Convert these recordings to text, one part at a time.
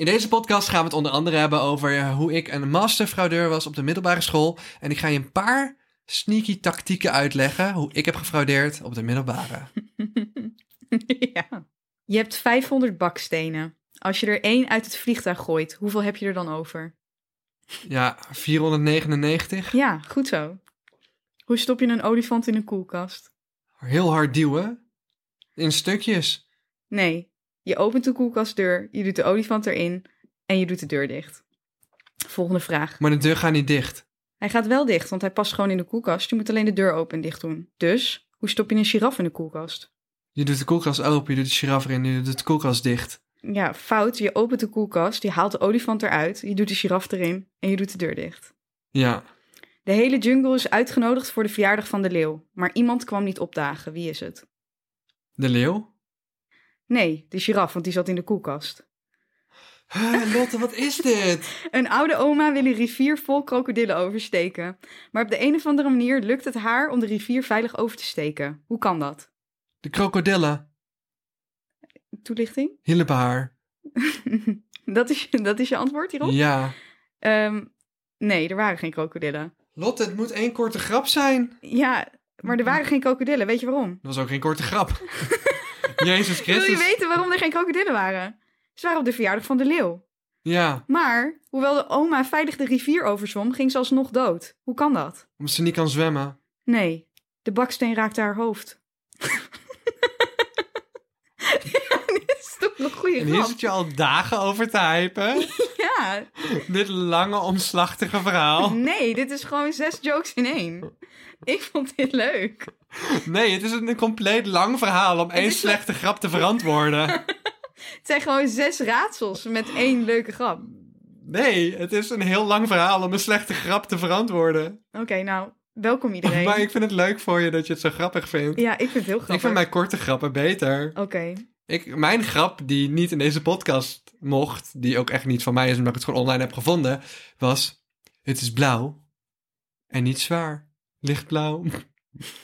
In deze podcast gaan we het onder andere hebben over eh, hoe ik een masterfraudeur was op de middelbare school. En ik ga je een paar sneaky tactieken uitleggen hoe ik heb gefraudeerd op de middelbare. ja. Je hebt 500 bakstenen. Als je er één uit het vliegtuig gooit, hoeveel heb je er dan over? Ja, 499. Ja, goed zo. Hoe stop je een olifant in een koelkast? Heel hard duwen. In stukjes. Nee, je opent de koelkastdeur, je doet de olifant erin en je doet de deur dicht. Volgende vraag. Maar de deur gaat niet dicht. Hij gaat wel dicht, want hij past gewoon in de koelkast. Je moet alleen de deur open en dicht doen. Dus, hoe stop je een giraf in de koelkast? Je doet de koelkast open, je doet de giraf erin, je doet de koelkast dicht. Ja, fout. Je opent de koelkast, je haalt de olifant eruit, je doet de giraf erin en je doet de deur dicht. Ja. De hele jungle is uitgenodigd voor de verjaardag van de leeuw, maar iemand kwam niet opdagen. Wie is het? De leeuw? Nee, de giraf, want die zat in de koelkast. Huh, Lotte, wat is dit? Een oude oma wil een rivier vol krokodillen oversteken. Maar op de een of andere manier lukt het haar om de rivier veilig over te steken. Hoe kan dat? De krokodillen. Toelichting? Hielpen haar. dat, is, dat is je antwoord hierop? Ja. Ehm, nee, er waren geen krokodillen. Lotte, het moet één korte grap zijn. Ja, maar er waren geen krokodillen. Weet je waarom? Dat was ook geen korte grap. Jezus Wil je Christus. weten waarom er geen krokodillen waren? Ze waren op de verjaardag van de leeuw. Ja, Maar, hoewel de oma veilig de rivier overzwom, ging ze alsnog dood. Hoe kan dat? omdat ze niet kan zwemmen. Nee, de baksteen raakte haar hoofd. ja, dit is toch een goede En hier grap. zit je al dagen over te hypen. Ja, Dit lange, omslachtige verhaal. nee, dit is gewoon zes jokes in één. Ik vond dit leuk. Nee, het is een compleet lang verhaal om één slechte grap te verantwoorden. Het zijn gewoon zes raadsels met één leuke grap. Nee, het is een heel lang verhaal om een slechte grap te verantwoorden. Oké, nou, welkom iedereen. Maar ik vind het leuk voor je dat je het zo grappig vindt. Ja, ik vind het heel grappig. Ik vind mijn korte grappen beter. Oké, Ik, mijn grap, die niet in deze podcast mocht, die ook echt niet van mij is, omdat ik het gewoon online heb gevonden, was: Het is blauw en niet zwaar. Lichtblauw.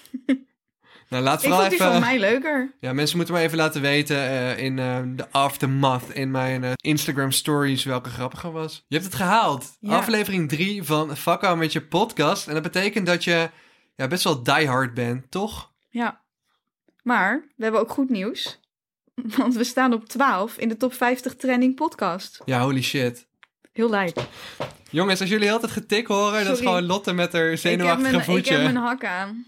nou, laat ik vooral vond die even. van mij leuker. Ja, mensen moeten maar even laten weten eh, in eh, de aftermath in mijn eh, Instagram stories welke grappiger was. Je hebt het gehaald. Ja. Aflevering 3 van Fakka met je podcast. En dat betekent dat je ja, best wel diehard bent, toch? Ja. Maar, we hebben ook goed nieuws. Want we staan op 12 in de top 50 trending podcast. Ja, holy shit. Heel lijp. Jongens, als jullie altijd getik horen, dat is gewoon Lotte met haar Ik zenuwachtige mijn, ik voetje. heb mijn hak aan.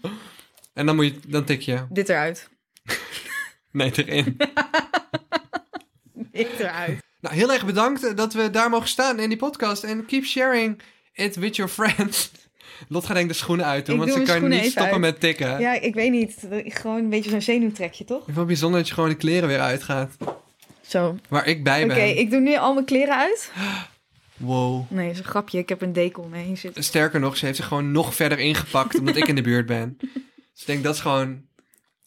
En dan, moet je, dan tik je. Dit eruit. Nee, erin. Dit eruit. nou, heel erg bedankt dat we daar mogen staan in die podcast. En keep sharing it with your friends. Lot gaat denk ik de schoenen uit doen, Ik want ze kan niet stoppen uit. met tikken. Ja, ik weet niet. Gewoon een beetje zo'n zenuwtrekje, toch? Ik vind het bijzonder dat je gewoon de kleren weer uitgaat. Zo. Waar ik bij Oké, ben. ik doe nu al mijn kleren uit. Wow. Nee, dat is een grapje. Ik heb een deken omheen zitten. Sterker nog, ze heeft zich gewoon nog verder ingepakt omdat ik in de buurt ben. Dus ik denk, dat is gewoon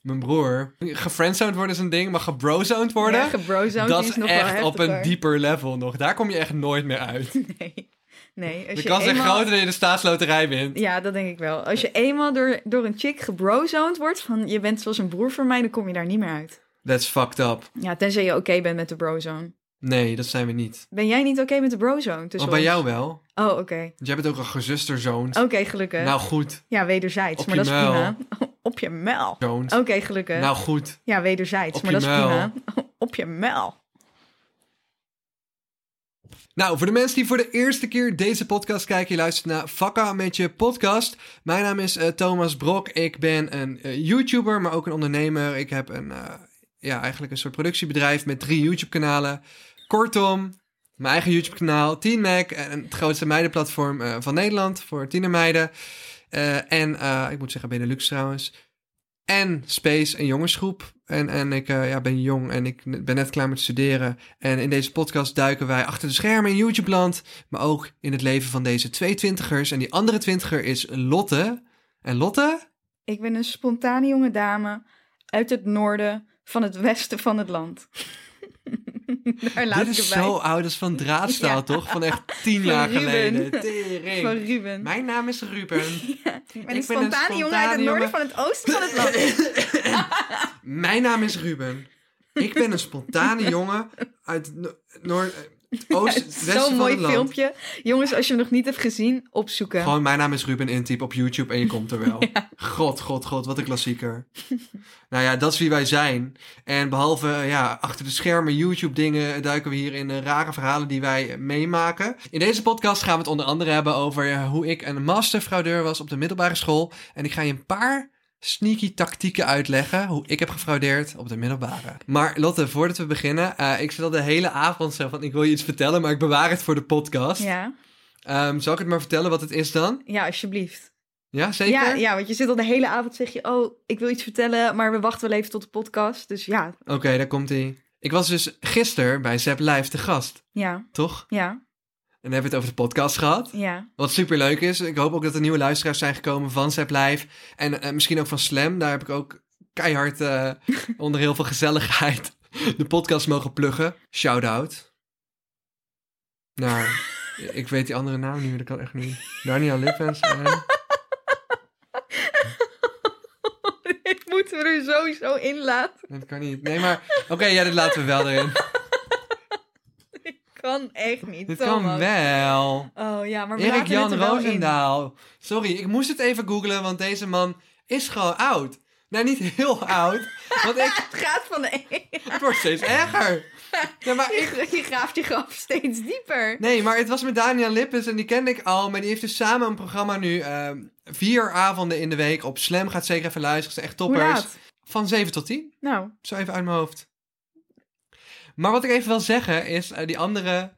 mijn broer. Gefriendzoned worden is een ding, maar gebrozoned worden... Ja, gebrozoned dat is nog wel echt op een dieper level nog. Daar kom je echt nooit meer uit. Nee. Nee, als De je kans is eenmaal... groter dat je de staatsloterij wint. Ja, dat denk ik wel. Als je eenmaal door, door een chick gebrozoned wordt van je bent zoals een broer voor mij, dan kom je daar niet meer uit. That's fucked up. Ja, tenzij je oké bent met de brozone. Nee, dat zijn we niet. Ben jij niet oké met de brozone? Oh, bij jou wel. Oh, oké. Want jij bent ook een gezusterzoon. Oké, gelukkig. Nou goed, Ja, wederzijds. Op maar je dat is prima. Op je mel. Oké, gelukkig. Nou goed. Ja, wederzijds. Op maar dat is prima. Op je mel. Nou, voor de mensen die voor de eerste keer deze podcast kijken, je luistert naar Vakka met je podcast. Mijn naam is eh, Thomas Brok. Ik ben een eh, YouTuber, maar ook een ondernemer. Ik heb een, eh, ja, eigenlijk een soort productiebedrijf met drie YouTube-kanalen. Kortom, mijn eigen YouTube-kanaal, Teen Mac, het grootste meidenplatform van Nederland voor tienermeiden. En ik moet zeggen Benelux trouwens. En Space, een jongensgroep. En, en ik eh, ja, ben jong en ik ben net klaar met studeren. En in deze podcast duiken wij achter de schermen in YouTube-land. Maar ook in het leven van deze twee twintigers. En die andere twintiger is Lotte. En Lotte? Ik ben een spontane jonge dame uit het noorden van het westen van het land. Daar laat Dit ik is zo oud als van draadstaal, Ja. toch? Van echt tien jaar Ruben. geleden. Tering. Van Ruben. Mijn naam is Ruben. Ik ben ik een ben een spontane jongen uit het noorden jongen. van het oosten van het land. Mijn naam is Ruben. Ik ben een spontane jongen uit No- Noord... Is westen Zo'n mooi filmpje. Jongens, als je hem nog niet hebt gezien, opzoeken. Gewoon, mijn naam is Ruben intyp op YouTube en je komt er wel. God, god, god, wat een klassieker. nou ja, dat is wie wij zijn. En behalve eh, ja, achter de schermen YouTube dingen duiken we hier in de rare verhalen die wij eh, meemaken. In deze podcast gaan we het onder andere hebben over eh, hoe ik een masterfraudeur was op de middelbare school. En ik ga je een paar sneaky tactieken uitleggen hoe ik heb gefraudeerd op de middelbare. Maar Lotte, voordat we beginnen, eh, ik zit al de hele avond zo van ik wil je iets vertellen, maar ik bewaar het voor de podcast. Ja, Ehm, zal ik het maar vertellen wat het is dan? ja alsjeblieft. Ja, zeker? Ja, ja, want je zit al de hele avond zeg je, oh, ik wil iets vertellen, maar we wachten wel even tot de podcast. Dus ja, Oké, daar komt hij. Ik was dus gisteren bij Zep Live te gast, ja, toch? ja, En dan hebben we het over de podcast gehad. ja. Wat super leuk is. Ik hoop ook dat er nieuwe luisteraars zijn gekomen van Zep Live. En eh, misschien ook van Slam. Daar heb ik ook keihard eh, onder heel veel gezelligheid de podcast mogen pluggen. Shout-out. Naar, ik weet die andere naam niet meer. Dat kan echt niet. Daniel Lippens. en... Dit moeten we er sowieso in laten. Dat kan niet. Nee, maar... Oké, ja, dit laten we wel erin. Kan echt niet. Dit Thomas. kan wel. Oh ja, maar Erik Jan. Roosendaal. Sorry, ik moest het even googlen, want deze man is gewoon oud. Nou, niet heel oud, want ik, Het gaat van de een. het wordt steeds erger. Ja, maar ik, Je, je graaft je graf steeds dieper. nee, maar het was met Daniel Lippens en die kende ik al. Maar die heeft dus samen een programma nu ehm, vier avonden in de week op Slam. Gaat zeker even luisteren, is echt Hoe toppers. laat? Van 7 tot 10, Nou, zo even uit mijn hoofd. Maar wat ik even wil zeggen is, eh, die andere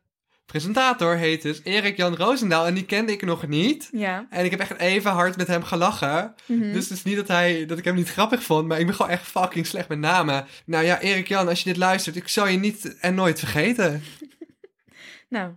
presentator heet dus Erik Jan Roosendaal. En die kende ik nog niet. ja. En ik heb echt even hard met hem gelachen. Mhm. Dus het is niet dat, hij, dat ik hem niet grappig vond, maar ik ben gewoon echt fucking slecht met namen. Nou ja, Erik Jan, als je dit luistert, ik zal je niet en nooit vergeten. Nou,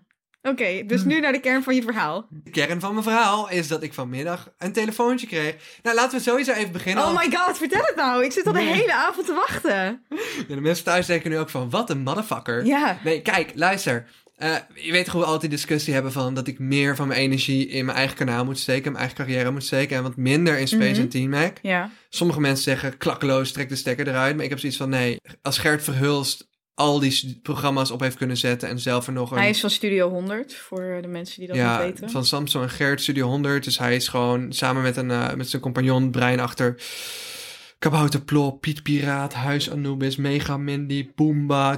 oké. dus Hmm. nu naar de kern van je verhaal. De kern van mijn verhaal is dat ik vanmiddag een telefoontje kreeg. Nou, laten we sowieso even beginnen. Oh my god, vertel het nou. Ik zit al de Nee. hele avond te wachten. Ja, de mensen thuis denken nu ook van, wat een motherfucker. Ja. Nee, kijk, luister. Eh, je weet hoe we altijd discussie hebben van dat ik meer van mijn energie in mijn eigen kanaal moet steken, mijn eigen carrière moet steken en wat minder in Space Mhm. en Team Mac. Ja. Sommige mensen zeggen klakkeloos, trek de stekker eruit. Maar ik heb zoiets van nee, als Gert Verhulst al die programma's op heeft kunnen zetten en zelf er nog een... Hij is van Studio 100, voor de mensen die dat ja, niet weten. van Samsung en Gert, Studio 100. Dus hij is gewoon samen met, een, eh, met zijn compagnon Brein achter Kabouter Plop, Piet Piraat, Huis Anubis, Mega Mindy,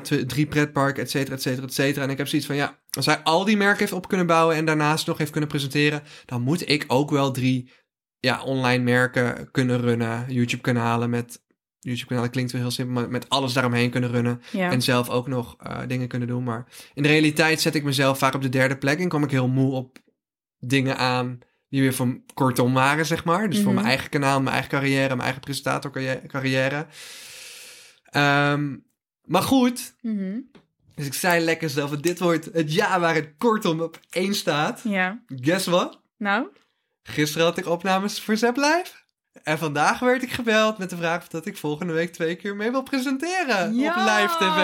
tw- drie pretparken, et cetera, et cetera, et cetera. En ik heb zoiets van ja, als hij al die merken heeft op kunnen bouwen en daarnaast nog heeft kunnen presenteren, dan moet ik ook wel drie ja, online merken kunnen runnen. YouTube-kanalen met... YouTube-kanalen klinkt wel heel simpel, maar met alles daaromheen kunnen runnen. ja. En zelf ook nog eh, dingen kunnen doen. Maar in de realiteit zet ik mezelf vaak op de derde plek. En kom ik heel moe op dingen aan die weer van kortom waren, zeg maar. Dus voor Mhm. mijn eigen kanaal, mijn eigen carrière, mijn eigen presentatorcarrière. Ehm maar goed, Mhm. dus ik zei lekker zelf, dit wordt het jaar waar het kortom op één staat. ja. Guess what? Nou? Gisteren had ik opnames voor Zep Live. En vandaag werd ik gebeld met de vraag of dat ik volgende week twee keer mee wil presenteren op live tv.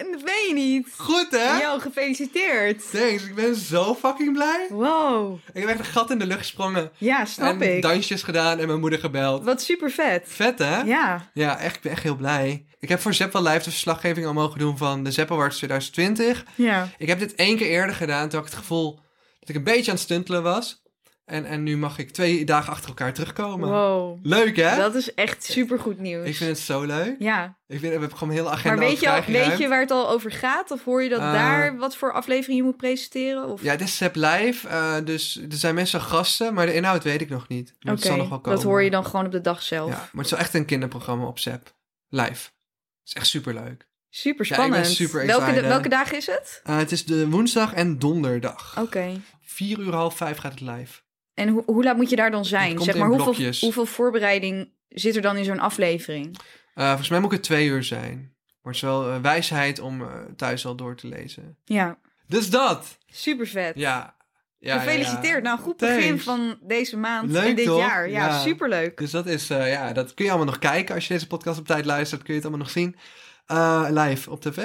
en dat weet je niet. Goed hè? Yo, gefeliciteerd. Thanks, ik ben zo fucking blij. Wow. Ik heb echt een gat in de lucht gesprongen. Ja, snap en ik. dansjes gedaan en mijn moeder gebeld. Wat super vet. Vet hè? Ja. Ja, echt, ik ben echt heel blij. Ik heb voor Zeppel Live de verslaggeving al mogen doen van de Zepp Awards 2020. Ja. Ik heb dit één keer eerder gedaan, toen had ik het gevoel dat ik een beetje aan het stuntelen was. En, en nu mag ik twee dagen achter elkaar terugkomen. Wow. Leuk hè? Dat is echt super goed nieuws. Ik vind het zo leuk. Ja, Ik vind, we hebben gewoon een hele agenda maar weet je, al, weet je waar het al over gaat? Of hoor je dat Eh, daar wat voor aflevering je moet presenteren? Of... Ja, het is Zep Live, eh, dus er zijn meestal gasten, maar de inhoud weet ik nog niet. Oké, zal nog wel komen. dat hoor je dan gewoon op de dag zelf. Ja, maar het is wel echt een kinderprogramma op Zep. Live. Het is echt super leuk. Super Ja, spannend. super welke, welke dagen is het? het is de woensdag en donderdag. Oké. Vier uur half vijf gaat het live. En hoe hoe laat moet je daar dan zijn? Zeg maar, hoeveel, hoeveel voorbereiding zit er dan in zo'n aflevering? Eh, volgens mij moet het twee uur zijn. Maar het is wel eh, wijsheid om eh, thuis al door te lezen. Ja, Dus dat! super vet. Ja. ja Gefeliciteerd. ja. Nou, goed begin van deze maand Leuk, en dit toch? jaar. Ja, Ja. superleuk. Dus dat is, ja, dat kun je allemaal nog kijken. Als je deze podcast op tijd luistert, kun je het allemaal nog zien. Live op tv.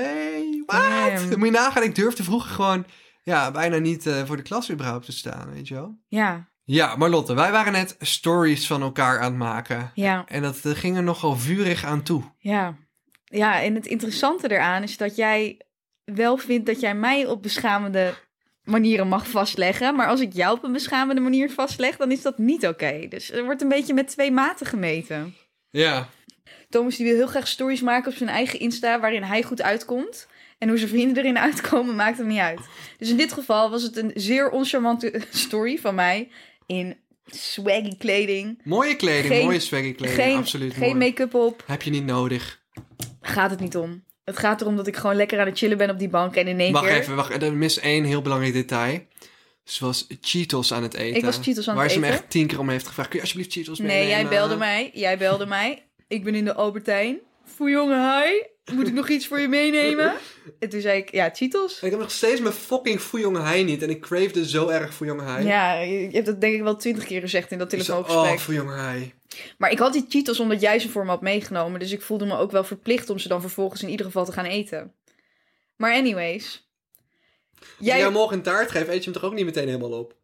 Damn. Dan moet je nagaan, ik durfde vroeger gewoon, ja, bijna niet voor de klas überhaupt te staan, weet je wel. Ja, Ja, maar Lotte, wij waren net stories van elkaar aan het maken. ja, En dat eh, ging er nogal vurig aan toe. ja. Ja, en het interessante eraan is dat jij wel vind dat jij mij op beschamende manieren mag vastleggen. Maar als ik jou op een beschamende manier vastleg, dan is dat niet oké. Dus er wordt een beetje met twee maten gemeten. Ja. Thomas die wil heel graag stories maken op zijn eigen Insta waarin hij goed uitkomt. En hoe zijn vrienden erin uitkomen, maakt hem niet uit. Dus in dit geval was het een zeer oncharmante story van mij in swaggy kleding. Mooie kleding, Geen- mooie swaggy kleding. Geen, absoluut geen make-up op. Heb je niet nodig. Gaat het niet om. Het gaat erom dat ik gewoon lekker aan het chillen ben op die bank. En in één Wacht keer... even, wacht. Er mis één heel belangrijk detail. Ze was Cheetos aan het eten. Ik was Cheetos aan waar het ze me eten. echt tien keer om heeft gevraagd. Kun je alsjeblieft Cheetos Nee, meenemen? jij belde mij. Jij belde mij. Ik ben in de Albertijn. Voor jongen, hi. Moet ik nog iets voor je meenemen? En toen zei ik, ja, Cheetos. Ik heb nog steeds mijn fucking Fouillon Hai niet. En ik cravede zo erg Fouillon Hai. Ja, je hebt dat denk ik wel twintig keer gezegd in dat zei, telefoongesprek. Oh, Fouillon Hai. Maar ik had die Cheetos omdat jij ze voor me had meegenomen. Dus ik voelde me ook wel verplicht om ze dan vervolgens in ieder geval te gaan eten. Maar anyways. Als ik jou Jij, morgen een taart geef, eet je hem toch ook niet meteen helemaal op?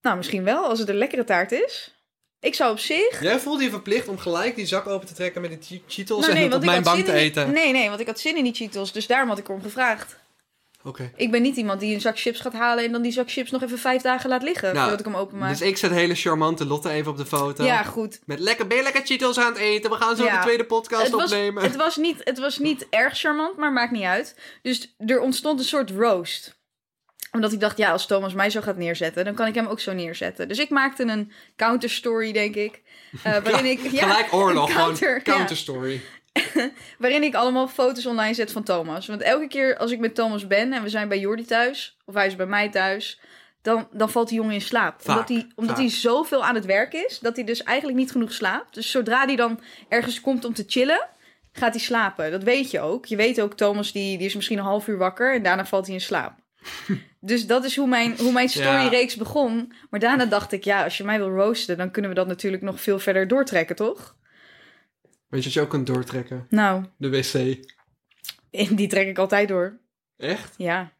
nou misschien wel, als het een lekkere taart is. Ik zou op zich... Jij voelde je verplicht om gelijk die zak open te trekken met die che- Cheetos Nou, en het op mijn bank te eten. Nee, nee, want ik had zin in die Cheetos. Dus daarom had ik erom gevraagd. Oké. Ik ben niet iemand die een zak chips gaat halen en dan die zak chips nog even vijf dagen laat liggen Nou, voordat ik hem openmaak. Dus ik zet hele charmante Lotte even op de foto. ja, goed. Met lekker, ben je lekker Cheetos aan het eten? We gaan zo Ja. de tweede podcast Het was, opnemen. het, was niet, het was niet erg charmant, maar maakt niet uit. Dus er ontstond een soort roast. Omdat ik dacht, ja, als Thomas mij zo gaat neerzetten, dan kan ik hem ook zo neerzetten. Dus ik maakte een counterstory, denk ik. eh, waarin ik, ja, Gelijk oorlog, counter, ja. counterstory. waarin ik allemaal foto's online zet van Thomas. Want elke keer als ik met Thomas ben en we zijn bij Jordi thuis, of hij is bij mij thuis, dan, dan valt die jongen in slaap. Vaak, omdat hij, omdat vaak. hij zoveel aan het werk is, dat hij dus eigenlijk niet genoeg slaapt. Dus zodra hij dan ergens komt om te chillen, gaat hij slapen. Dat weet je ook. Je weet ook, Thomas die, die is misschien een half uur wakker en daarna valt hij in slaap. Dus dat is hoe mijn, hoe mijn storyreeks begon. Maar daarna dacht ik, ja, als je mij wil roosten, dan kunnen we dat natuurlijk nog veel verder doortrekken, toch? Weet je wat je ook kunt doortrekken? Nou, De wc. die trek ik altijd door. Echt? Ja.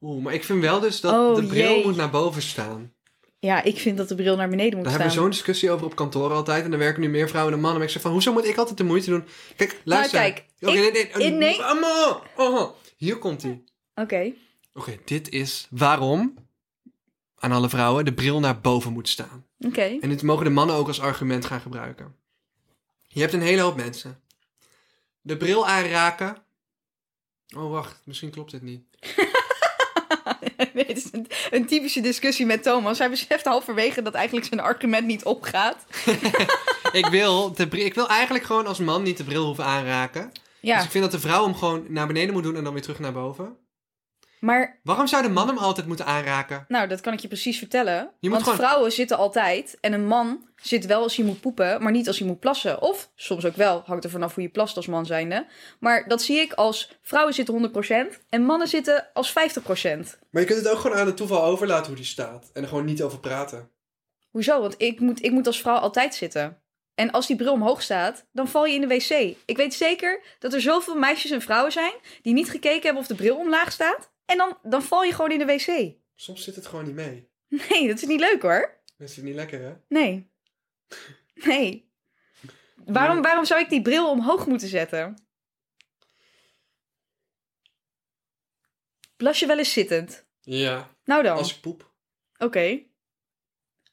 Oeh, maar ik vind wel dus dat Oh, de bril jee. moet naar boven staan. Ja, ik vind dat de bril naar beneden moet Daar staan. hebben we zo'n discussie over op kantoor altijd. En dan werken nu meer vrouwen dan mannen. Maar ik zeg van, hoezo moet ik altijd de moeite doen? Kijk, luister. Nou, kijk, ik- nee, nee, in- nee. Ammo! Oh, hier komt hij. Oké. Oké, dit is waarom aan alle vrouwen de bril naar boven moet staan. Oké. En dit mogen de mannen ook als argument gaan gebruiken. Je hebt een hele hoop mensen. De bril aanraken. Oh, wacht, misschien klopt dit niet. nee, het is een, een typische discussie met Thomas. Hij beseft halverwege dat eigenlijk zijn argument niet opgaat. ik, wil de bril, ik wil eigenlijk gewoon als man niet de bril hoeven aanraken. Ja, Dus ik vind dat de vrouw hem gewoon naar beneden moet doen en dan weer terug naar boven. Maar Waarom zou de man hem altijd moeten aanraken? nou, dat kan ik je precies vertellen. Moet Want gewoon- vrouwen zitten altijd en een man zit wel als hij moet poepen, maar niet als hij moet plassen. Of soms ook wel, hangt er vanaf hoe je plast als man zijnde. Maar dat zie ik als vrouwen zitten 100% en mannen zitten als 50%. Maar je kunt het ook gewoon aan het toeval overlaten hoe die staat. En er gewoon niet over praten. Hoezo? Want ik moet, ik moet als vrouw altijd zitten. En als die bril omhoog staat, dan val je in de wc. Ik weet zeker dat er zoveel meisjes en vrouwen zijn die niet gekeken hebben of de bril omlaag staat. En dan, dan val je gewoon in de wc. Soms zit het gewoon niet mee. Nee, dat is niet leuk hoor. Dat is niet lekker, hè? Nee. Nee. Waarom, waarom zou ik die bril omhoog moeten zetten? Plas je wel eens zittend? Ja, Nou dan. als ik poep. Oké.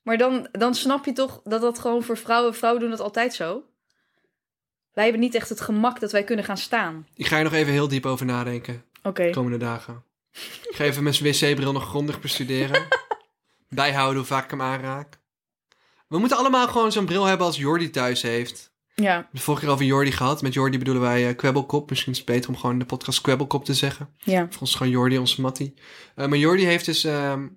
Maar dan, dan snap je toch dat dat gewoon voor vrouwen... Vrouwen doen dat altijd zo. Wij hebben niet echt het gemak dat wij kunnen gaan staan. Ik ga er nog even heel diep over nadenken. Oké. De komende dagen. Ik ga even mijn wc-bril nog grondig bestuderen. Bijhouden hoe vaak ik hem aanraak. We moeten allemaal gewoon zo'n bril hebben als Jordi thuis heeft. Ja, De vorige keer over Jordi gehad. Met Jordi bedoelen wij eh, Kwebbelkop. Misschien is het beter om gewoon de podcast Kwebbelkop te zeggen. ja. Ons gewoon Jordi, onze Mattie. Eh, maar Jordi heeft dus ehm,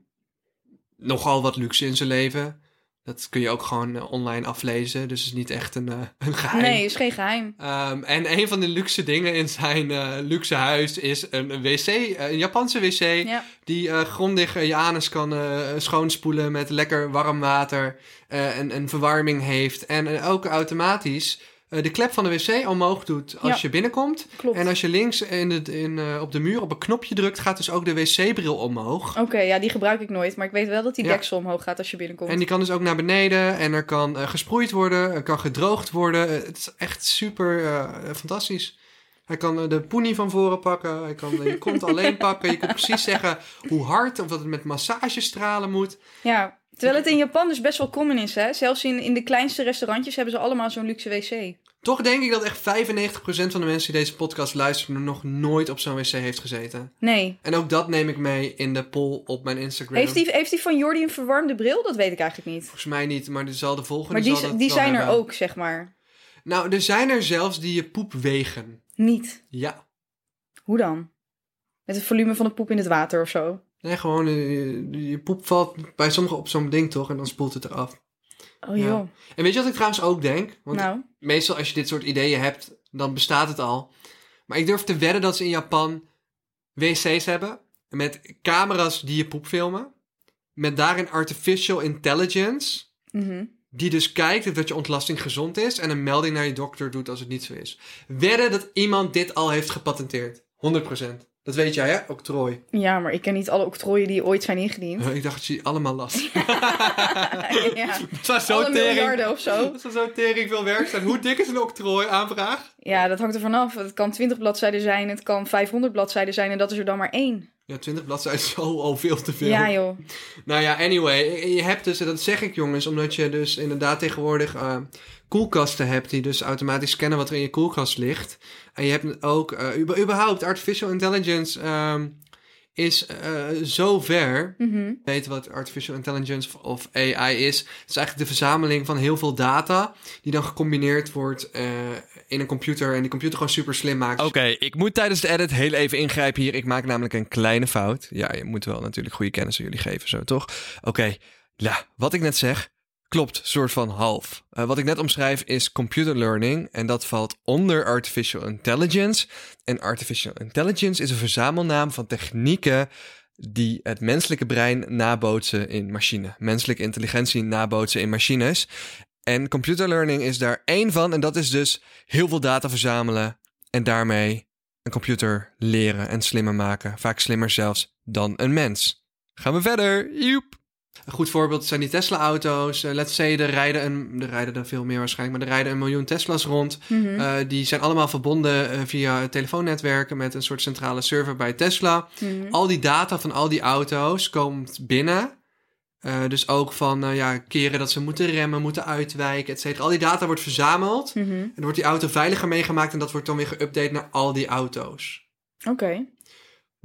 nogal wat luxe in zijn leven. Dat kun je ook gewoon eh, online aflezen. Dus het is niet echt een, eh, een geheim. Nee, is geen geheim. Ehm, en een van de luxe dingen in zijn eh, luxe huis is een, een wc, een Japanse wc, Ja. die grondig je anus kan schoonspoelen met lekker warm water en, en verwarming heeft. En ook automatisch de klep van de wc omhoog doet als Ja. je binnenkomt. Klopt. En als je links in de, in, eh, op de muur op een knopje drukt, gaat dus ook de wc-bril omhoog. Oké, ja, die gebruik ik nooit. Maar ik weet wel dat die Ja. deksel omhoog gaat als je binnenkomt. En die kan dus ook naar beneden en er kan eh, gesproeid worden, er kan gedroogd worden. Eh, het is echt super eh, fantastisch. Hij kan eh, de poenie van voren pakken. Hij kan je kont alleen pakken. Je kunt precies zeggen hoe hard of dat het met massagestralen moet. Ja, terwijl het in Japan dus best wel common is, hè. Zelfs in, in de kleinste restaurantjes hebben ze allemaal zo'n luxe wc. Toch denk ik dat echt 95% van de mensen die deze podcast luisteren nog nooit op zo'n wc heeft gezeten. Nee. En ook dat neem ik mee in de poll op mijn Instagram. Heeft die, heeft die van Jordi een verwarmde bril? Dat weet ik eigenlijk niet. Volgens mij niet, maar die zal de volgende Maar zal die, dat die wel zijn er hebben. ook, zeg maar. Nou, er zijn er zelfs die je poep wegen. Niet. Ja. Hoe dan? Met het volume van de poep in het water of zo? Nee, gewoon eh, je, je poep valt bij sommigen op zo'n ding toch en dan spoelt het eraf. Oh Ja. joh. En weet je wat ik trouwens ook denk? Want Nou, meestal als je dit soort ideeën hebt, dan bestaat het al. Maar ik durf te wedden dat ze in Japan wc's hebben met camera's die je poep filmen. Met daarin artificial intelligence, mhm. die dus kijkt of dat je ontlasting gezond is en een melding naar je dokter doet als het niet zo is. Wedden dat iemand dit al heeft gepatenteerd. 100%. Dat weet jij, hè? Octrooi. ja, maar ik ken niet alle octrooien die ooit zijn ingediend. Ik dacht dat je die allemaal las. ja, Dat was zo alle tering. miljarden of zo. Dat zou zo tering veel werk zijn. Hoe dik is een octrooi aanvraag? Ja, dat hangt er vanaf. Het kan 20 bladzijden zijn, het kan 500 bladzijden zijn en dat is er dan maar één. Ja, 20 bladzijden is al, al veel te veel. Ja joh. Nou ja, anyway. Je hebt dus, en dat zeg ik jongens, omdat je dus inderdaad tegenwoordig eh, koelkasten hebt die dus automatisch scannen wat er in je koelkast ligt. En je hebt ook, eh, überhaupt, artificial intelligence ehm, is eh zo ver. Weten wat artificial intelligence of AI is. Het is eigenlijk de verzameling van heel veel data die dan gecombineerd wordt eh, in een computer en die computer gewoon super slim maakt. Oké, ik moet tijdens de edit heel even ingrijpen hier. Ik maak namelijk een kleine fout. Ja, je moet wel natuurlijk goede kennis aan jullie geven, zo toch? Oké, ja, wat ik net zeg, klopt, soort van half. Eh, wat ik net omschrijf is computer learning en dat valt onder artificial intelligence. En artificial intelligence is een verzamelnaam van technieken die het menselijke brein nabootsen in machine. Menselijke intelligentie nabootsen in machines. En computer learning is daar één van. En dat is dus heel veel data verzamelen en daarmee een computer leren en slimmer maken. Vaak slimmer zelfs dan een mens. Gaan we verder. Joep. Een goed voorbeeld zijn die Tesla-auto's. Eh, let's say, er rijden, een, er rijden er veel meer waarschijnlijk, maar er rijden een miljoen Tesla's rond. Mhm. Eh, die zijn allemaal verbonden eh, via telefoonnetwerken met een soort centrale server bij Tesla. Mhm. Al die data van al die auto's komt binnen. Dus ook van ja, keren dat ze moeten remmen, moeten uitwijken, et cetera. Al die data wordt verzameld. Mhm. En dan wordt die auto veiliger meegemaakt en dat wordt dan weer geüpdate naar al die auto's. Oké.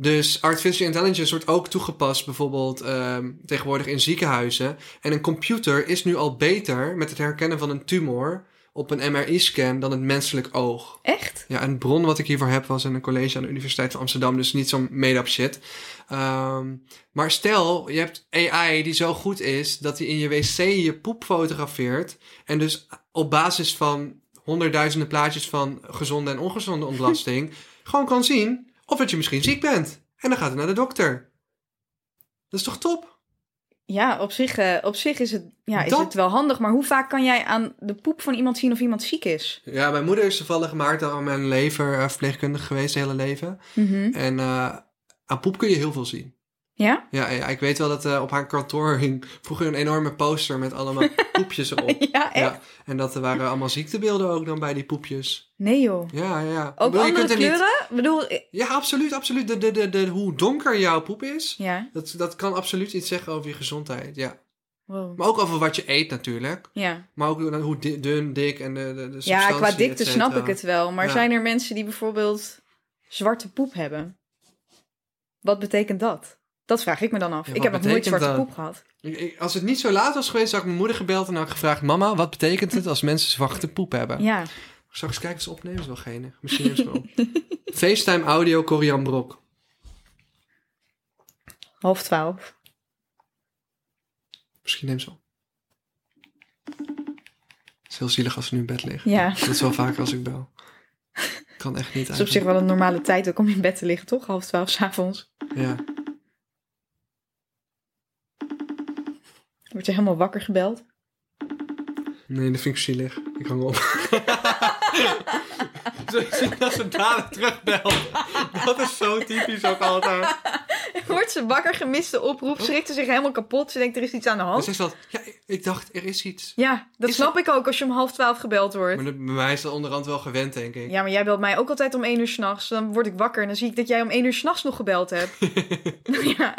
Dus artificial intelligence wordt ook toegepast bijvoorbeeld ehm, tegenwoordig in ziekenhuizen. En een computer is nu al beter met het herkennen van een tumor op een MRI-scan dan het menselijk oog. Echt? Ja, een bron wat ik hiervoor heb was in een college aan de Universiteit van Amsterdam. Dus niet zo'n made-up shit. Ehm, maar stel, je hebt AI die zo goed is dat hij in je wc je poep fotografeert. En dus op basis van honderdduizenden plaatjes van gezonde en ongezonde ontlasting... gewoon kan zien of dat je misschien ziek bent. En dan gaat hij naar de dokter. Dat is toch top? Ja, op zich, eh, op zich is, het, ja, is Dat- het wel handig. Maar hoe vaak kan jij aan de poep van iemand zien of iemand ziek is? Ja, mijn moeder is toevallig maart al mijn lever eh, verpleegkundige geweest, het hele leven. En eh, aan poep kun je heel veel zien. Ja? Ja, ja, ik weet wel dat eh, op haar kantoor hing vroeger een enorme poster met allemaal poepjes erop. Ja, echt? Ja, en dat er waren allemaal ziektebeelden ook dan bij die poepjes. Nee joh. Ja, ja, Ook bedoel, andere er niet- kleuren? Ik bedoel, Ja, absoluut, absoluut. De, de, de, de, hoe donker jouw poep is, ja. dat, dat kan absoluut iets zeggen over je gezondheid. Ja. Wow. Maar ook over wat je eet natuurlijk. Ja. Maar ook hoe dun, dik en de, de, de ja, qua dikte snap ik het wel. Maar Ja. zijn er mensen die bijvoorbeeld zwarte poep hebben? Wat betekent dat? Dat vraag ik me dan af. Ja, ik heb nog nooit zwarte poep gehad. Als het niet zo laat was geweest, had ik mijn moeder gebeld en had ik gevraagd... Mama, wat betekent het als mensen zwarte poep hebben? Ja. Straks kijken ze opnemen, is wel geinig. Misschien neemt ze wel. FaceTime audio Corian Brok. Half twaalf. Misschien neemt ze op. Het is heel zielig als ze nu in bed liggen. Ja. Dat is wel vaker als ik bel. Kan echt niet Dat is op zich wel een normale tijd ook om in bed te liggen, toch? Half twaalf s'avonds. Ja. Word je helemaal wakker gebeld? Nee, dat vind ik zielig. Ik hang op. Zo zien als ze dadelijk terugbelt. Dat is zo typisch ook altijd. Wordt ze wakker, gemiste oproep, schrikte zich helemaal kapot. Ze denkt, er is iets aan de Dus hand. hij zat, ja, ik dacht, er is iets. Ja, dat Is snap ik ook als je om half twaalf gebeld wordt. Maar dat- bij mij is dat onderhand wel gewend, denk ik. Ja, maar jij belt mij ook altijd om één uur s'nachts. Dan word ik wakker en dan zie ik dat jij om één uur s'nachts nog gebeld hebt. ja,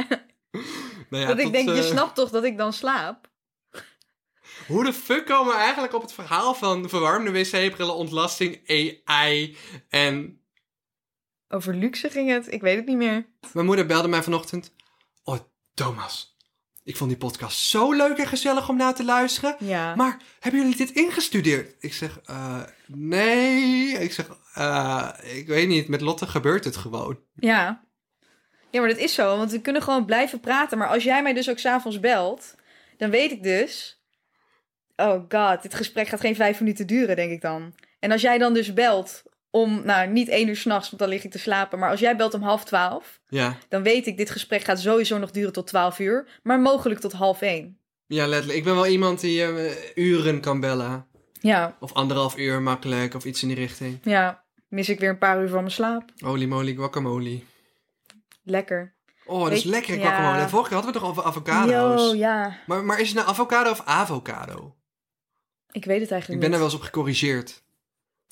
Nou ja, dat ik denk, je eh, snapt toch dat ik dan slaap? Hoe de fuck komen we eigenlijk op het verhaal van verwarmde wc-brillen, ontlasting, AI en... Over luxe ging het, ik weet het niet meer. Mijn moeder belde mij vanochtend. Oh, Thomas. Ik vond die podcast zo leuk en gezellig om naar te luisteren. Ja. Maar hebben jullie dit ingestudeerd? Ik zeg, eh, nee. Ik zeg, eh, ik weet niet. Met Lotte gebeurt het gewoon. Ja. Ja, maar dat is zo, want we kunnen gewoon blijven praten. Maar als jij mij dus ook s'avonds belt, dan weet ik dus... Oh god, dit gesprek gaat geen vijf minuten duren, denk ik dan. En als jij dan dus belt om, nou, niet één uur s'nachts, want dan lig ik te slapen. Maar als jij belt om half twaalf, Ja, dan weet ik, dit gesprek gaat sowieso nog duren tot twaalf uur. Maar mogelijk tot half één. ja letterlijk. Ik ben wel iemand die eh, uren kan bellen. Ja, Of anderhalf uur makkelijk, of iets in die richting. ja. Mis ik weer een paar uur van mijn slaap. Holy moly, guacamole. Lekker. Oh, dat is Weet- lekker ja. guacamole. Vorige keer hadden we het toch over avocado's. Yo, ja. Maar, maar is het nou avocado of avocado? Ik weet het Ik eigenlijk ben daar niet. wel eens op gecorrigeerd.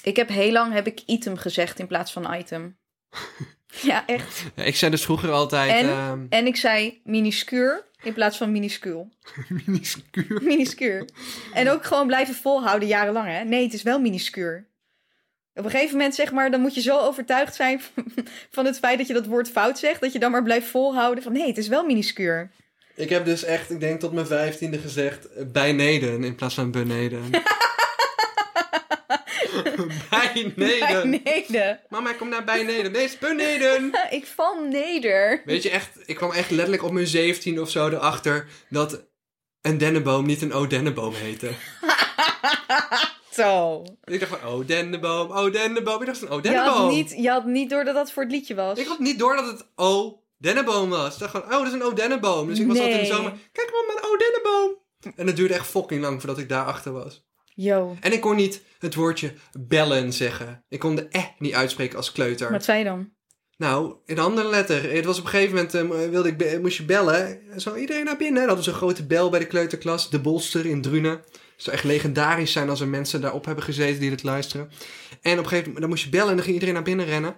Ik heb heel lang heb ik item gezegd in plaats van item. ja, echt. Ja, ik zei dus vroeger altijd... En? ehm, En ik zei minuscuur in plaats van minuscuul. minuscuur. Minuscuur. En ook gewoon blijven volhouden jarenlang, hè? Nee, het is wel minuscuur. Op een gegeven moment, zeg maar, dan moet je zo overtuigd zijn van het feit dat je dat woord fout zegt, dat je dan maar blijft volhouden van nee, het is wel minuscuur. Ik heb dus echt, ik denk tot mijn vijftiende gezegd, eh, bijneden in plaats van beneden. bijneden. Beneden. Mama, ik kom naar bijneden. Nee, is beneden. Ik val neder. Weet je echt, ik kwam echt letterlijk op mijn zeventien of zo erachter dat een dennenboom niet een O-dennenboom heette. Zo. Ik dacht van, oh, dennenboom, oh, dennenboom. Ik dacht van, oh, Je had, dennenboom. niet, je had niet door dat dat voor het liedje was. Ik had niet door dat het O dennenboom was. Ik dacht gewoon, oh, dat is een O dennenboom. Dus ik was altijd in de zomer, kijk maar, mijn O dennenboom. En het duurde echt fucking lang voordat ik daarachter was. Yo. En ik kon niet het woordje bellen zeggen. Ik kon de eh niet uitspreken als kleuter. Wat zei je dan? Nou, in een andere letter. Het was op een gegeven moment, eh, wilde ik moest je bellen. Zo iedereen naar binnen. Dat was een grote bel bij de kleuterklas. De Bolster in Drunen. Het zou echt legendarisch zijn als er mensen daarop hebben gezeten die dit luisteren. En op een gegeven moment dan moest je bellen en dan ging iedereen naar binnen rennen.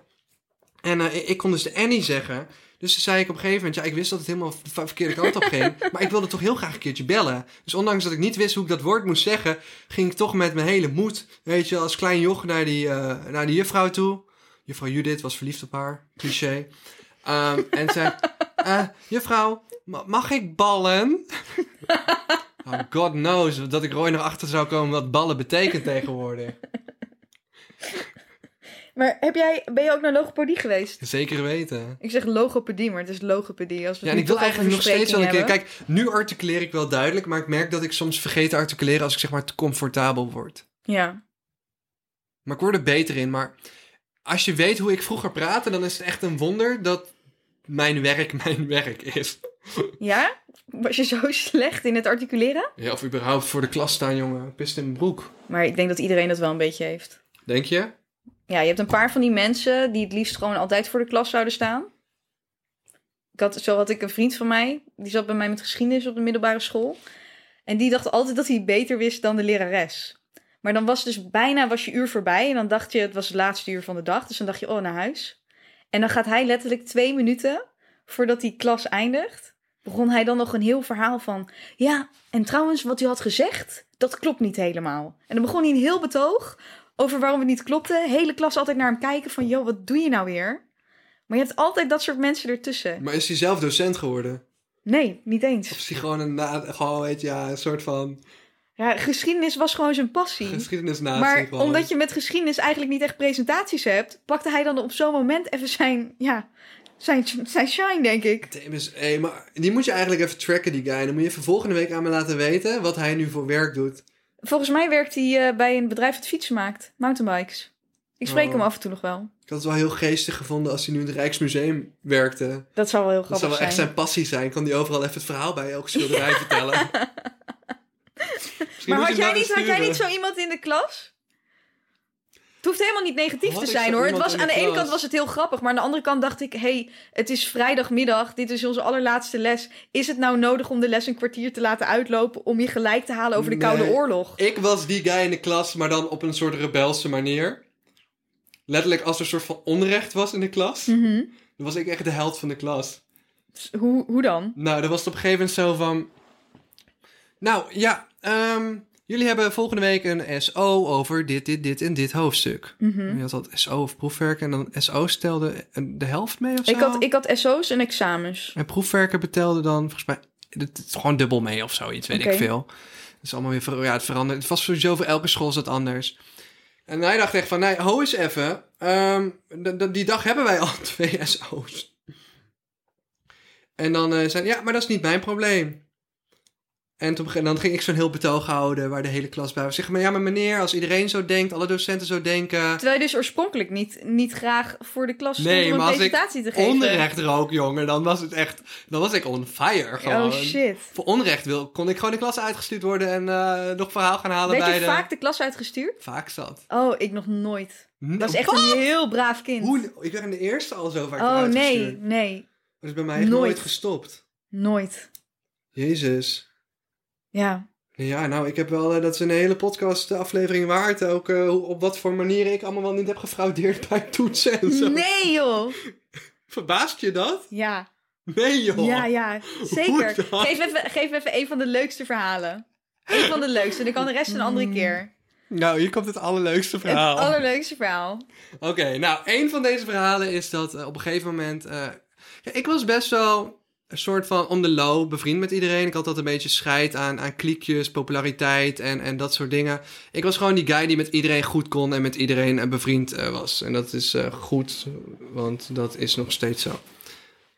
En eh, ik kon dus de Annie zeggen. Dus toen zei ik op een gegeven moment, ja, ik wist dat het helemaal de ver- verkeerde kant op ging. maar ik wilde toch heel graag een keertje bellen. Dus ondanks dat ik niet wist hoe ik dat woord moest zeggen, ging ik toch met mijn hele moed, weet je, als klein joch naar die, eh, naar die juffrouw toe. Juffrouw Judith was verliefd op haar, cliché. Ehm, en zei, eh, juffrouw, ma- mag ik ballen? oh, God knows dat ik Roy nog achter zou komen wat ballen betekent tegenwoordig. Maar heb jij, ben je ook naar logopedie geweest? Zeker weten. Ik zeg logopedie, maar het is logopedie. Als we Ja, en ik wil eigenlijk nog steeds wel een keer... Kijk, nu articuleer ik wel duidelijk, maar ik merk dat ik soms vergeet te articuleren als ik zeg maar te comfortabel word. Ja. Maar ik word er beter in. Maar als je weet hoe ik vroeger praatte, dan is het echt een wonder dat mijn werk mijn werk is. Ja? Was je zo slecht in het articuleren? Ja, of überhaupt voor de klas staan, jongen. Pist in mijn broek. Maar ik denk dat iedereen dat wel een beetje heeft. Denk je? Ja, je hebt een paar van die mensen die het liefst gewoon altijd voor de klas zouden staan. Ik had, zo had ik een vriend van mij, die zat bij mij met geschiedenis op de middelbare school. En die dacht altijd dat hij beter wist dan de lerares. Maar dan was dus bijna was je uur voorbij en dan dacht je het was het laatste uur van de dag. Dus dan dacht je, oh, naar huis. En dan gaat hij letterlijk twee minuten voordat die klas eindigt, begon hij dan nog een heel verhaal van... Ja, en trouwens, wat u had gezegd, dat klopt niet helemaal. En dan begon hij een heel betoog over waarom het niet klopte. Hele klas altijd naar hem kijken van, joh, wat doe je nou weer? Maar je hebt altijd dat soort mensen ertussen. Maar is hij zelf docent geworden? Nee, niet Of eens. is hij gewoon een, na, gewoon, weet je, ja, een soort van Ja, geschiedenis was gewoon zijn passie. geschiedenisnatie? Maar gewoon. omdat je met geschiedenis eigenlijk niet echt presentaties hebt, pakte hij dan op zo'n moment even zijn, ja, zijn, zijn shine, denk ik. Demis, hé, maar die moet je eigenlijk even tracken, die guy. Dan moet je even volgende week aan me laten weten wat hij nu voor werk doet. Volgens mij werkt hij eh, bij een bedrijf dat fietsen maakt, mountainbikes. Ik spreek Oh. hem af en toe nog wel. Ik had het wel heel geestig gevonden als hij nu in het Rijksmuseum werkte. Dat zou wel heel Dat grappig zou wel echt zijn. zijn passie zijn. Kan hij overal even het verhaal bij elke schilderij vertellen. Maar moet had jij, niet, had jij niet zo iemand in de klas? Het hoeft helemaal niet negatief te zijn hoor. Het was, aan de ene kant was het heel grappig, maar aan de andere kant dacht ik: hey, het is vrijdagmiddag, dit is onze allerlaatste les. Is het nou nodig om de les een kwartier te laten uitlopen om je gelijk te halen over de Koude. Oorlog? Ik was die guy in de klas, maar dan op een soort rebelse manier. Letterlijk als er een soort van onrecht was in de klas. Mhm. Dan was ik echt de held van de klas. Hoe, hoe dan? Nou, dan was het op een gegeven moment zo van... Nou, ja, ehm, jullie hebben volgende week een SO over dit, dit, dit en dit hoofdstuk. Mhm. Je had dat SO of proefwerken en dan SO stelde de helft mee of zo. Ik had, ik had SO's en examens. En proefwerken betelde dan volgens mij het gewoon dubbel mee of zoiets, weet ik veel. Het is allemaal weer ver- ja, het verandert. Het was sowieso voor elke school is dat anders. En hij dacht echt van, nee, ho eens even. Ehm, die dag hebben wij al twee SO's. En dan eh, zei hij, ja, maar dat is niet mijn probleem. En toen, dan ging ik zo'n heel betoog houden waar de hele klas bij was. Zeg maar, ja, maar meneer, als iedereen zo denkt, alle docenten zo denken. Terwijl je dus oorspronkelijk niet, niet graag voor de klas stond Nee, om een maar als ik presentatie te geven. Onrecht rook, jongen, dan was het echt, dan was ik on fire gewoon. Oh shit. Voor onrecht wil, kon ik gewoon de klas uitgestuurd worden en eh, nog verhaal gaan halen Werd bij je de... vaak de klas uitgestuurd? Vaak zat. Oh, ik nog nooit. Dat is echt Wat? een heel braaf kind. Hoe, ik ben in de eerste al zo vaak oh nee, nee. Dat is bij mij echt Nooit. nooit gestopt. Nooit. Jezus. Ja. Ja, nou, ik heb wel, eh, dat is een hele podcast aflevering waard. Ook eh, op wat voor manieren ik allemaal wel niet heb gefraudeerd bij toetsen en zo. Nee joh. Verbaast je dat? Ja. Nee joh. Ja, ja. Zeker. Geef even, geef even een van de leukste verhalen. Eén van de leukste. Dan kan de rest een andere keer. Nou, hier komt het allerleukste Het verhaal. allerleukste verhaal. Oké, nou, een van deze verhalen is dat eh, op een gegeven moment... ja, ik was best wel een soort van on the low bevriend met iedereen. Ik had altijd een beetje scheid aan, aan kliekjes, populariteit en, en dat soort dingen. Ik was gewoon die guy die met iedereen goed kon en met iedereen eh, bevriend eh, was. En dat is eh, goed, want dat is nog steeds zo.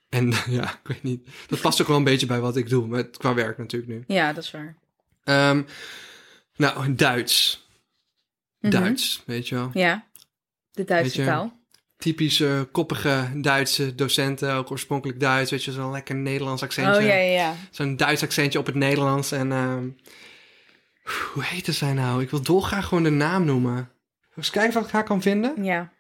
En ja, ik weet niet. Dat past ook wel een beetje bij wat ik doe, met, qua werk natuurlijk nu. Ja, dat is waar. Ehm, nou, Duits. Mhm. Duits, weet je wel. Ja. De Duitse taal. Typische koppige Duitse docenten, ook oorspronkelijk Duits, weet je, zo'n lekker Nederlands accentje. Oh ja, ja, ja. Zo'n Duits accentje op het Nederlands. En ehm, hoe heette zij nou? Ik wil dolgraag gewoon de naam noemen. Eens kijken of ik haar kan vinden. Ja.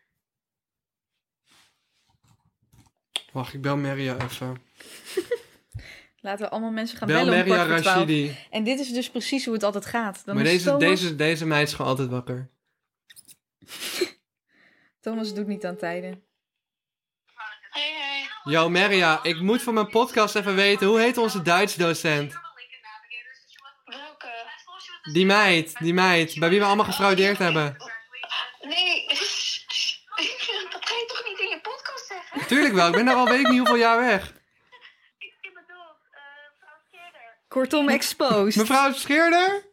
Wacht, ik bel Maria even. Laten we allemaal mensen gaan Bel bellen om Maria. Rashidi. En dit is dus precies hoe het altijd gaat. Dan Maar is deze, deze, deze meid is gewoon altijd wakker. Thomas doet niet aan tijden. Hey, hey. Yo, Maria, ik moet voor mijn podcast even weten, hoe heet onze Duits docent? Welke? Die meid, die meid, bij wie we allemaal gefraudeerd hebben. Nee, dat ga je toch niet in je podcast zeggen? Tuurlijk wel, ik ben daar al weet ik niet hoeveel jaar weg. Ik, bedoel, eh mevrouw Scheerder. Kortom, exposed. Mevrouw Scheerder?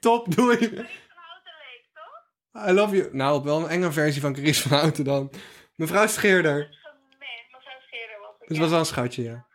Top, doei. Van Houten Leek, toch? I love you. Nou, op wel een enge versie van Chris van Houten dan. Mevrouw Scheerder. Gemeen, mevrouw Scheerder was het. Het ja. was wel een schatje, ja.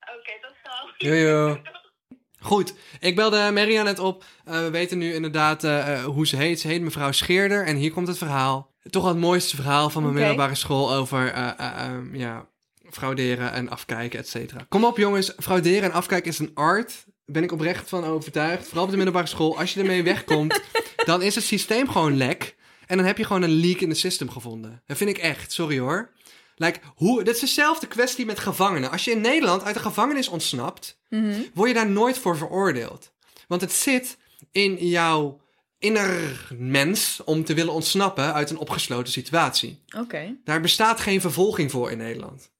Oké, tot zo. Jojo. Goed, ik belde Maria net op. Eh, we weten nu inderdaad eh, eh, hoe ze heet. Ze heet mevrouw Scheerder en hier komt het verhaal. Toch wel het mooiste verhaal van mijn middelbare school over eh, eh, eh, ja, frauderen en afkijken, et cetera. Kom op jongens, frauderen en afkijken is een art. Ben ik oprecht van overtuigd. Vooral op de middelbare school. Als je ermee wegkomt, dan is het systeem gewoon lek. En dan heb je gewoon een leak in het system gevonden. Dat vind ik echt, sorry hoor. Like, hoe, dit is dezelfde kwestie met gevangenen. Als je in Nederland uit de gevangenis ontsnapt, Mhm. word je daar nooit voor veroordeeld. Want het zit in jouw inner mens om te willen ontsnappen uit een opgesloten situatie. Oké. Daar bestaat geen vervolging voor in Nederland.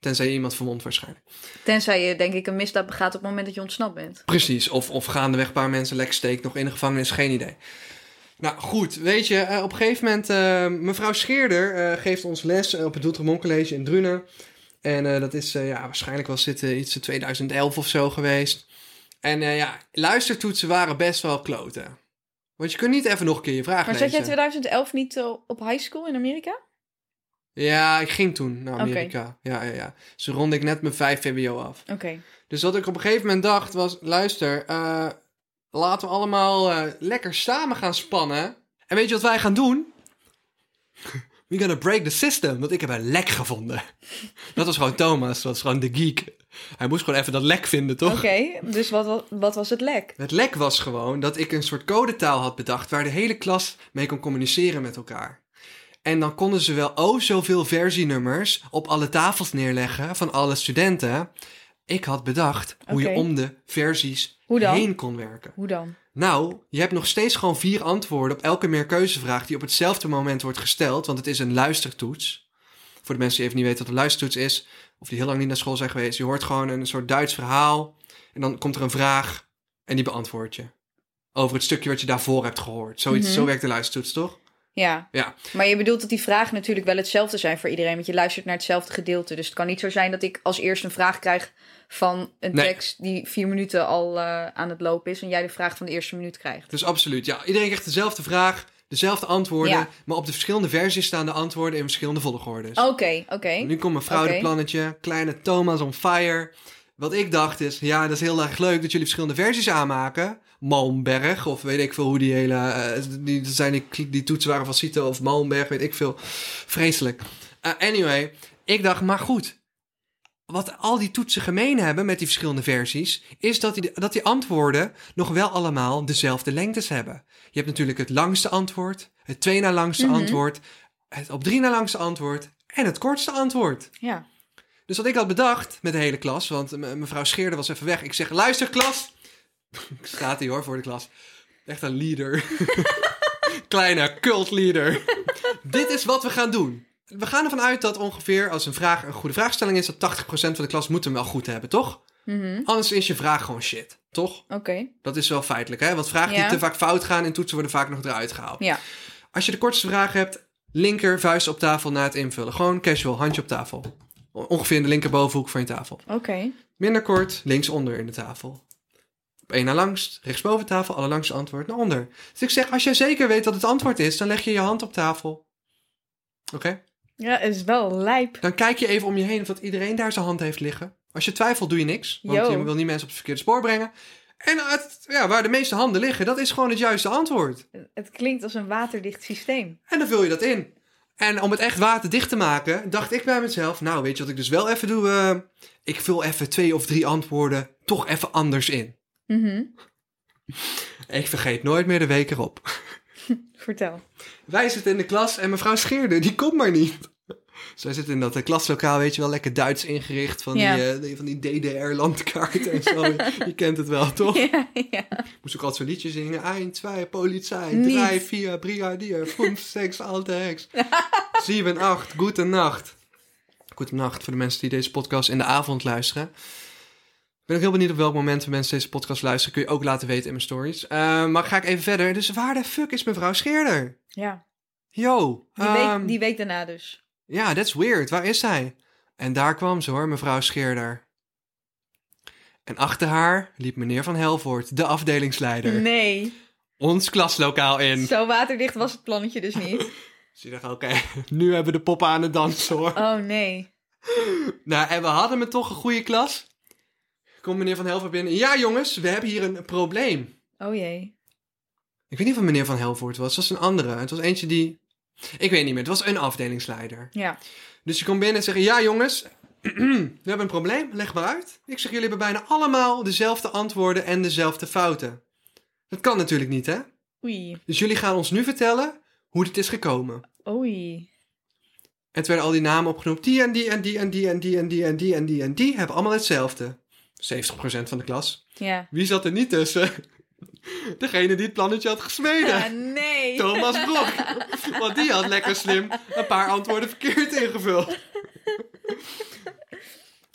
Tenzij je iemand verwondt waarschijnlijk. Tenzij je, denk ik, een misdaad begaat op het moment dat je ontsnapt bent. Precies, of, of gaandeweg een paar mensen lek steekt nog in de gevangenis, geen idee. Nou goed, weet je, eh, op een gegeven moment, eh, mevrouw Scheerder eh, geeft ons les op het Doeltremont College in Drunen. En dat is ja, waarschijnlijk was dit iets in 2011 of zo geweest. En ja, luistertoetsen waren best wel kloten. Want je kunt niet even nog een keer je vraag Maar zat jij lezen. 2011 niet op high school in Amerika? Ja, ik ging toen naar. Amerika. Ja, ja, ja. Dus ronde ik net mijn 5 VWO af. Oké. Dus wat ik op een gegeven moment dacht was: luister, eh, laten we allemaal eh, lekker samen gaan spannen. En weet je wat wij gaan doen? We're gonna break the system. Want ik heb een lek gevonden. Dat was gewoon Thomas, dat was gewoon de geek. Hij moest gewoon even dat lek vinden, toch? Oké, dus wat, wat was het lek? Het lek was gewoon dat ik een soort codetaal had bedacht waar de hele klas mee kon communiceren met elkaar. En dan konden ze wel oh zoveel versienummers op alle tafels neerleggen van alle studenten. Ik had bedacht hoe je om de versies heen kon werken. Hoe dan? Nou, je hebt nog steeds gewoon vier antwoorden op elke meerkeuzevraag die op hetzelfde moment wordt gesteld, want het is een luistertoets. Voor de mensen die even niet weten wat een luistertoets is, of die heel lang niet naar school zijn geweest, je hoort gewoon een soort Duits verhaal en dan komt er een vraag en die beantwoord je. Over het stukje wat je daarvoor hebt gehoord. Zoiets, Mhm. Zo werkt de luistertoets, toch? Ja. Ja. Maar je bedoelt dat die vragen natuurlijk wel hetzelfde zijn voor iedereen, want je luistert naar hetzelfde gedeelte. Dus het kan niet zo zijn dat ik als eerste een vraag krijg van een Nee. tekst die vier minuten al eh, aan het lopen is en jij de vraag van de eerste minuut krijgt. Dus absoluut, ja. Iedereen krijgt dezelfde vraag, dezelfde antwoorden, Ja. maar op de verschillende versies staan de antwoorden in verschillende volgordes. Oké, oké. Nu komt mijn fraudeplannetje. Kleine Thomas on fire. Wat ik dacht is, ja, dat is heel erg leuk dat jullie verschillende versies aanmaken. Malmberg, of weet ik veel hoe die hele... eh, die, zijn die, die toetsen waren van Cito of Malmberg, weet ik veel. Vreselijk. Eh, anyway, ik dacht, maar goed. Wat al die toetsen gemeen hebben met die verschillende versies... is dat die, dat die antwoorden nog wel allemaal dezelfde lengtes hebben. Je hebt natuurlijk het langste antwoord, het twee na langste Mhm. antwoord... het op drie na langste antwoord en het kortste antwoord. Ja. Dus wat ik had bedacht met de hele klas, want me- mevrouw Scheerde was even weg. Ik zeg, luister klas. Staat hij hoor, voor de klas. Echt een leader. Kleine cult leader. Dit is wat we gaan doen. We gaan ervan uit dat ongeveer, als een vraag een goede vraagstelling is, dat 80% van de klas moet hem wel goed hebben, toch? Mhm. Anders is je vraag gewoon shit, toch? Oké. Dat is wel feitelijk, hè? Want vragen die te vaak fout gaan in toetsen worden vaak nog eruit gehaald. Ja. Als je de kortste vraag hebt, linker vuist op tafel na het invullen. Gewoon casual, handje op tafel. Ongeveer in de linkerbovenhoek van je tafel. Oké. Minder kort, linksonder in de tafel. Op één na langst, rechtsboven tafel, allerlangste antwoord naar onder. Dus ik zeg, als jij zeker weet wat het antwoord is, dan leg je je hand op tafel. Oké? Ja, het is wel lijp. Dan kijk je even om je heen of dat iedereen daar zijn hand heeft liggen. Als je twijfelt, doe je niks. Want Yo. je wil niet mensen op het verkeerde spoor brengen. En het, ja, waar de meeste handen liggen, dat is gewoon het juiste antwoord. Het klinkt als een waterdicht systeem. En dan vul je dat in. En om het echt waterdicht te maken, dacht ik bij mezelf... Nou, weet je wat ik dus wel even doe? Eh, ik vul even twee of drie antwoorden toch even anders in. Mhm. Ik vergeet nooit meer de week erop. Vertel. Wij zitten in de klas en mevrouw Scheerde, die komt maar niet. Zij zit in dat eh, klaslokaal, weet je wel, lekker Duits ingericht van, Ja. die, eh, die- van die DDR-landkaarten en zo. je kent het wel, toch? Ja, ja. Moest ook altijd zo'n liedje zingen. 1, 2, politie, Niet. 3, 4, brigadier, 5, 6, alte heks. 7, 8, goede nacht. Goede nacht voor de mensen die deze podcast in de avond luisteren. Ik ben ook heel benieuwd op welk moment de mensen deze podcast luisteren. Kun je ook laten weten in mijn stories. Eh, maar ga ik even verder. Dus waar de fuck is mevrouw Scheerder? ja. Yo. Die, ehm, week, die week daarna dus. Ja, that's weird. Waar is zij? En daar kwam ze hoor, mevrouw Scheerder. En achter haar liep meneer Van Helvoort, de afdelingsleider, Nee. ons klaslokaal in. Zo waterdicht was het plannetje dus niet. Dus je dacht, oké, nu hebben we de poppen aan het dansen hoor. Oh nee. Nou, en we hadden me toch een goede klas. Komt meneer Van Helvoort binnen. Ja jongens, we hebben hier een probleem. Oh jee. Ik weet niet of het meneer Van Helvoort was, het was een andere. Het was eentje die... Ik weet niet meer, het was een afdelingsleider. Ja. Dus je komt binnen en zegt, ja jongens, we hebben een probleem, leg maar uit. Ik zeg, jullie hebben bijna allemaal dezelfde antwoorden en dezelfde fouten. Dat kan natuurlijk niet, hè? Oei. Dus jullie gaan ons nu vertellen hoe dit is gekomen. Oei. En toen werden al die namen opgenoemd. Die en die en die en die en die en die en die en die en die hebben allemaal hetzelfde. 70% van de klas. Ja. Wie zat er niet tussen? Degene die het plannetje had gesmeden. Ah, nee. Thomas Brok. Want die had lekker slim een paar antwoorden verkeerd ingevuld.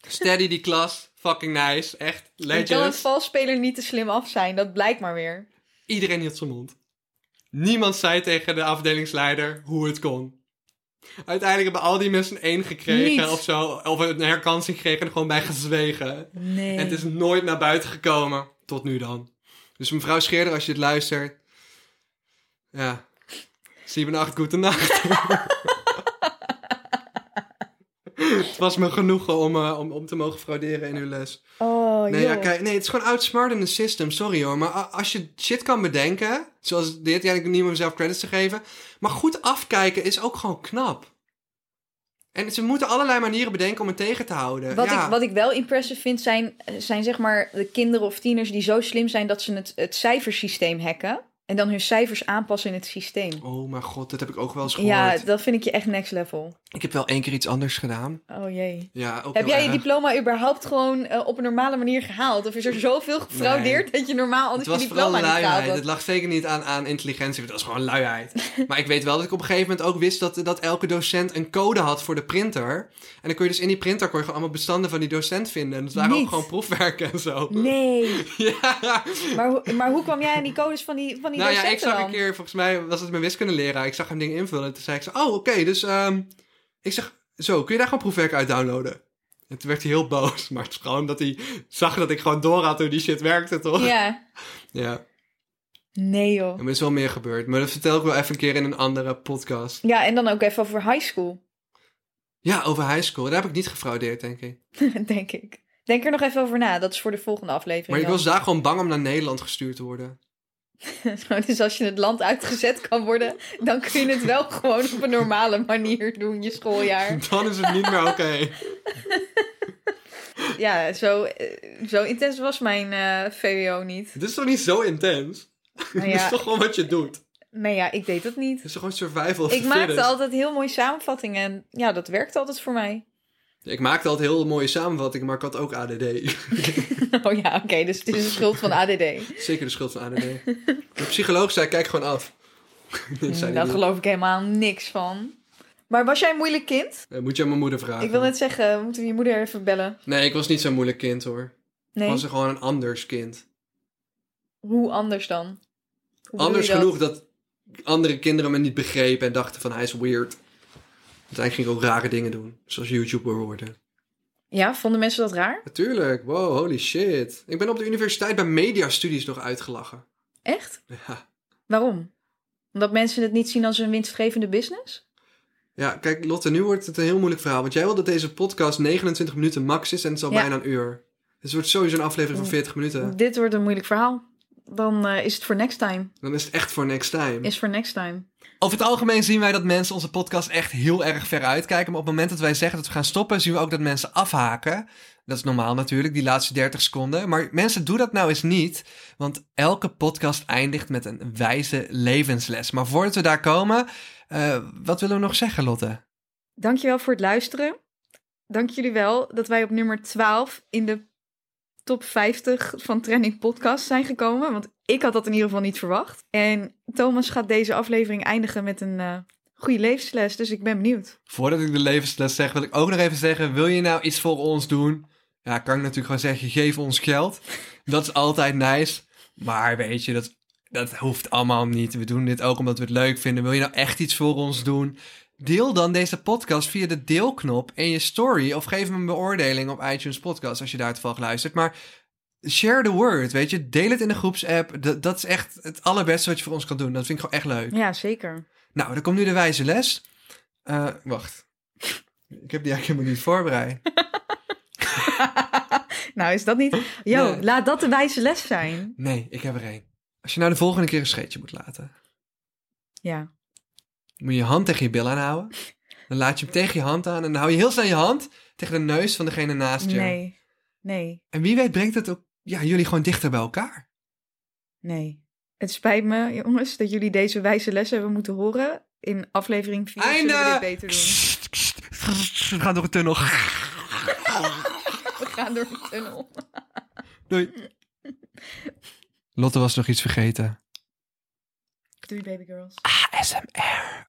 Steady die klas. Fucking nice. Echt Je kan als legend. valspeler niet te slim af zijn. Dat blijkt maar weer. Iedereen hield zijn mond. Niemand zei tegen de afdelingsleider hoe het kon. Uiteindelijk hebben al die mensen een 1 gekregen Niet. of zo. Of een herkansing gekregen en er gewoon bij gezwegen. Nee. En het is nooit naar buiten gekomen. Tot nu dan. Dus mevrouw Scheerder, als je het luistert. Ja. 7 8, goede nacht. het was me genoegen om, eh, om, om te mogen frauderen in uw les. Oh, Nee, joh. ja, kijk, nee, het is gewoon outsmart in the system. Sorry hoor. Maar als je shit kan bedenken. Zoals dit, ja, ik niet om mezelf credits te geven. Maar goed afkijken is ook gewoon knap. En ze moeten allerlei manieren bedenken om het tegen te houden. Wat, ja. ik, wat ik wel impressive vind, zijn, zijn zeg maar de kinderen of tieners die zo slim zijn dat ze het, het cijfersysteem hacken. En dan hun cijfers aanpassen in het systeem. Oh mijn god, dat heb ik ook wel eens gehoord. Ja, dat vind ik je echt next level. Ik heb wel één keer iets anders gedaan. Oh jee. Ja, ook Heb jij je diploma überhaupt gewoon eh, op een normale manier gehaald? Of is er zoveel gefraudeerd dat je normaal Het anders je was vooral diploma niet gehaald luiheid. had? Het lag zeker niet aan, aan intelligentie. Het was gewoon luiheid. maar ik weet wel dat ik op een gegeven moment ook wist dat, dat elke docent een code had voor de printer. En dan kon je dus in die printer kon je gewoon allemaal bestanden van die docent vinden. En dat waren ook gewoon proefwerken en zo. Nee. Ja. Maar, hoe- maar hoe kwam jij aan die codes van die, van Nou ja, ik zag dan? een keer, volgens mij was het mijn wiskundeleraar. Ik zag hem dingen invullen. En toen zei ik zo, oh oké, dus ehm, ik zeg, zo, kun je daar gewoon proefwerk uit downloaden? En toen werd hij heel boos. Maar het is gewoon dat hij zag dat ik gewoon door had hoe die shit werkte, toch? Ja. Ja. Nee joh. Er is wel meer gebeurd. Maar dat vertel ik wel even een keer in een andere podcast. Ja, en dan ook even over high school, Ja, over high school. Daar heb ik niet gefraudeerd, denk ik. denk ik. Denk er nog even over na. Dat is voor de volgende aflevering. Maar ik was daar gewoon bang om naar Nederland gestuurd te worden. dus als je het land uitgezet kan worden, dan kun je het wel gewoon op een normale manier doen, je schooljaar. Dan is het niet meer oké. Ja, zo, eh, zo intens was mijn eh, VWO niet. Het is toch niet zo intens? Nou Het is ja, toch gewoon wat je doet? nee, ja, ik deed dat niet. Het is toch gewoon survival of Ik maakte altijd heel mooie samenvattingen en ja, dat werkte altijd voor mij. Ik maakte altijd heel mooie samenvattingen, maar ik had ook ADD. Oh ja, oké, dus het is de schuld van ADD. Zeker de schuld van ADD. De psycholoog zei, kijk gewoon af. Dat hij Daar geloof ik helemaal niks van. Maar was jij een moeilijk kind? Dat moet je aan mijn moeder vragen. Ik wil net zeggen, we moeten je moeder even bellen. Nee, ik was niet zo'n moeilijk kind hoor. Nee, Ik was gewoon een anders kind. hoe anders dan? Hoe Anders dat? genoeg dat andere kinderen me niet begrepen en dachten van hij is weird. Uiteindelijk ging ik ook rare dingen doen. Zoals YouTuber worden. Ja, vonden mensen dat raar? Natuurlijk, wow, holy shit. Ik ben op de universiteit bij mediastudies nog uitgelachen. Echt? Ja. Waarom? Omdat mensen het niet zien als een winstgevende business? Ja, kijk Lotte, nu wordt het een heel moeilijk verhaal. Want jij wil dat deze podcast 29 minuten max is en het is al Ja. bijna een uur. Dus het wordt sowieso een aflevering van 40 minuten. Dit wordt een moeilijk verhaal. Dan eh, is het voor next time. Dan is het echt voor next time. Is voor next time. Over het algemeen zien wij dat mensen onze podcast echt heel erg ver uitkijken. Maar op het moment dat wij zeggen dat we gaan stoppen, zien we ook dat mensen afhaken. Dat is normaal natuurlijk, die laatste 30 seconden. Maar mensen, doe dat nou eens niet. Want elke podcast eindigt met een wijze levensles. Maar voordat we daar komen, eh, wat willen we nog zeggen, Lotte? Dankjewel voor het luisteren. Dank jullie wel dat wij op nummer 12 in de top 50 van Trending Podcast zijn gekomen. Want ik had dat in ieder geval niet verwacht. En Thomas gaat deze aflevering eindigen met een eh, goede levensles. Dus ik ben benieuwd. Voordat ik de levensles zeg, wil ik ook nog even zeggen: wil je nou iets voor ons doen? Ja, kan ik natuurlijk gewoon zeggen: geef ons geld. Dat is altijd nice. Maar weet je, dat, dat hoeft allemaal niet. We doen dit ook omdat we het leuk vinden. Wil je nou echt iets voor ons doen? Deel dan deze podcast via de deelknop in je story. Of geef hem een beoordeling op iTunes Podcast als je daar toevallig luistert. Maar share the word, weet je. Deel het in de groepsapp. Dat, dat is echt het allerbeste wat je voor ons kan doen. Dat vind ik gewoon echt leuk. Ja, zeker. Nou, dan komt nu de wijze les. Eh, wacht. Ik heb die eigenlijk helemaal niet voorbereid. nou, is dat niet... Nee. laat dat de wijze les zijn. Nee, ik heb er één. Als je nou de volgende keer een scheetje moet laten, Ja. Moet je je hand tegen je bil aanhouden. Dan laat je hem tegen je hand aan en dan hou je heel snel je hand tegen de neus van degene naast je. Nee. Nee. En wie weet brengt het ook ja, jullie gewoon dichter bij elkaar. Nee. Het spijt me, jongens, dat jullie deze wijze les hebben moeten horen. In aflevering 4 zullen we Einde! dit beter doen. We gaan door een tunnel. We gaan door de tunnel. Doei. Lotte was nog iets vergeten. Doei, baby girls. ASMR.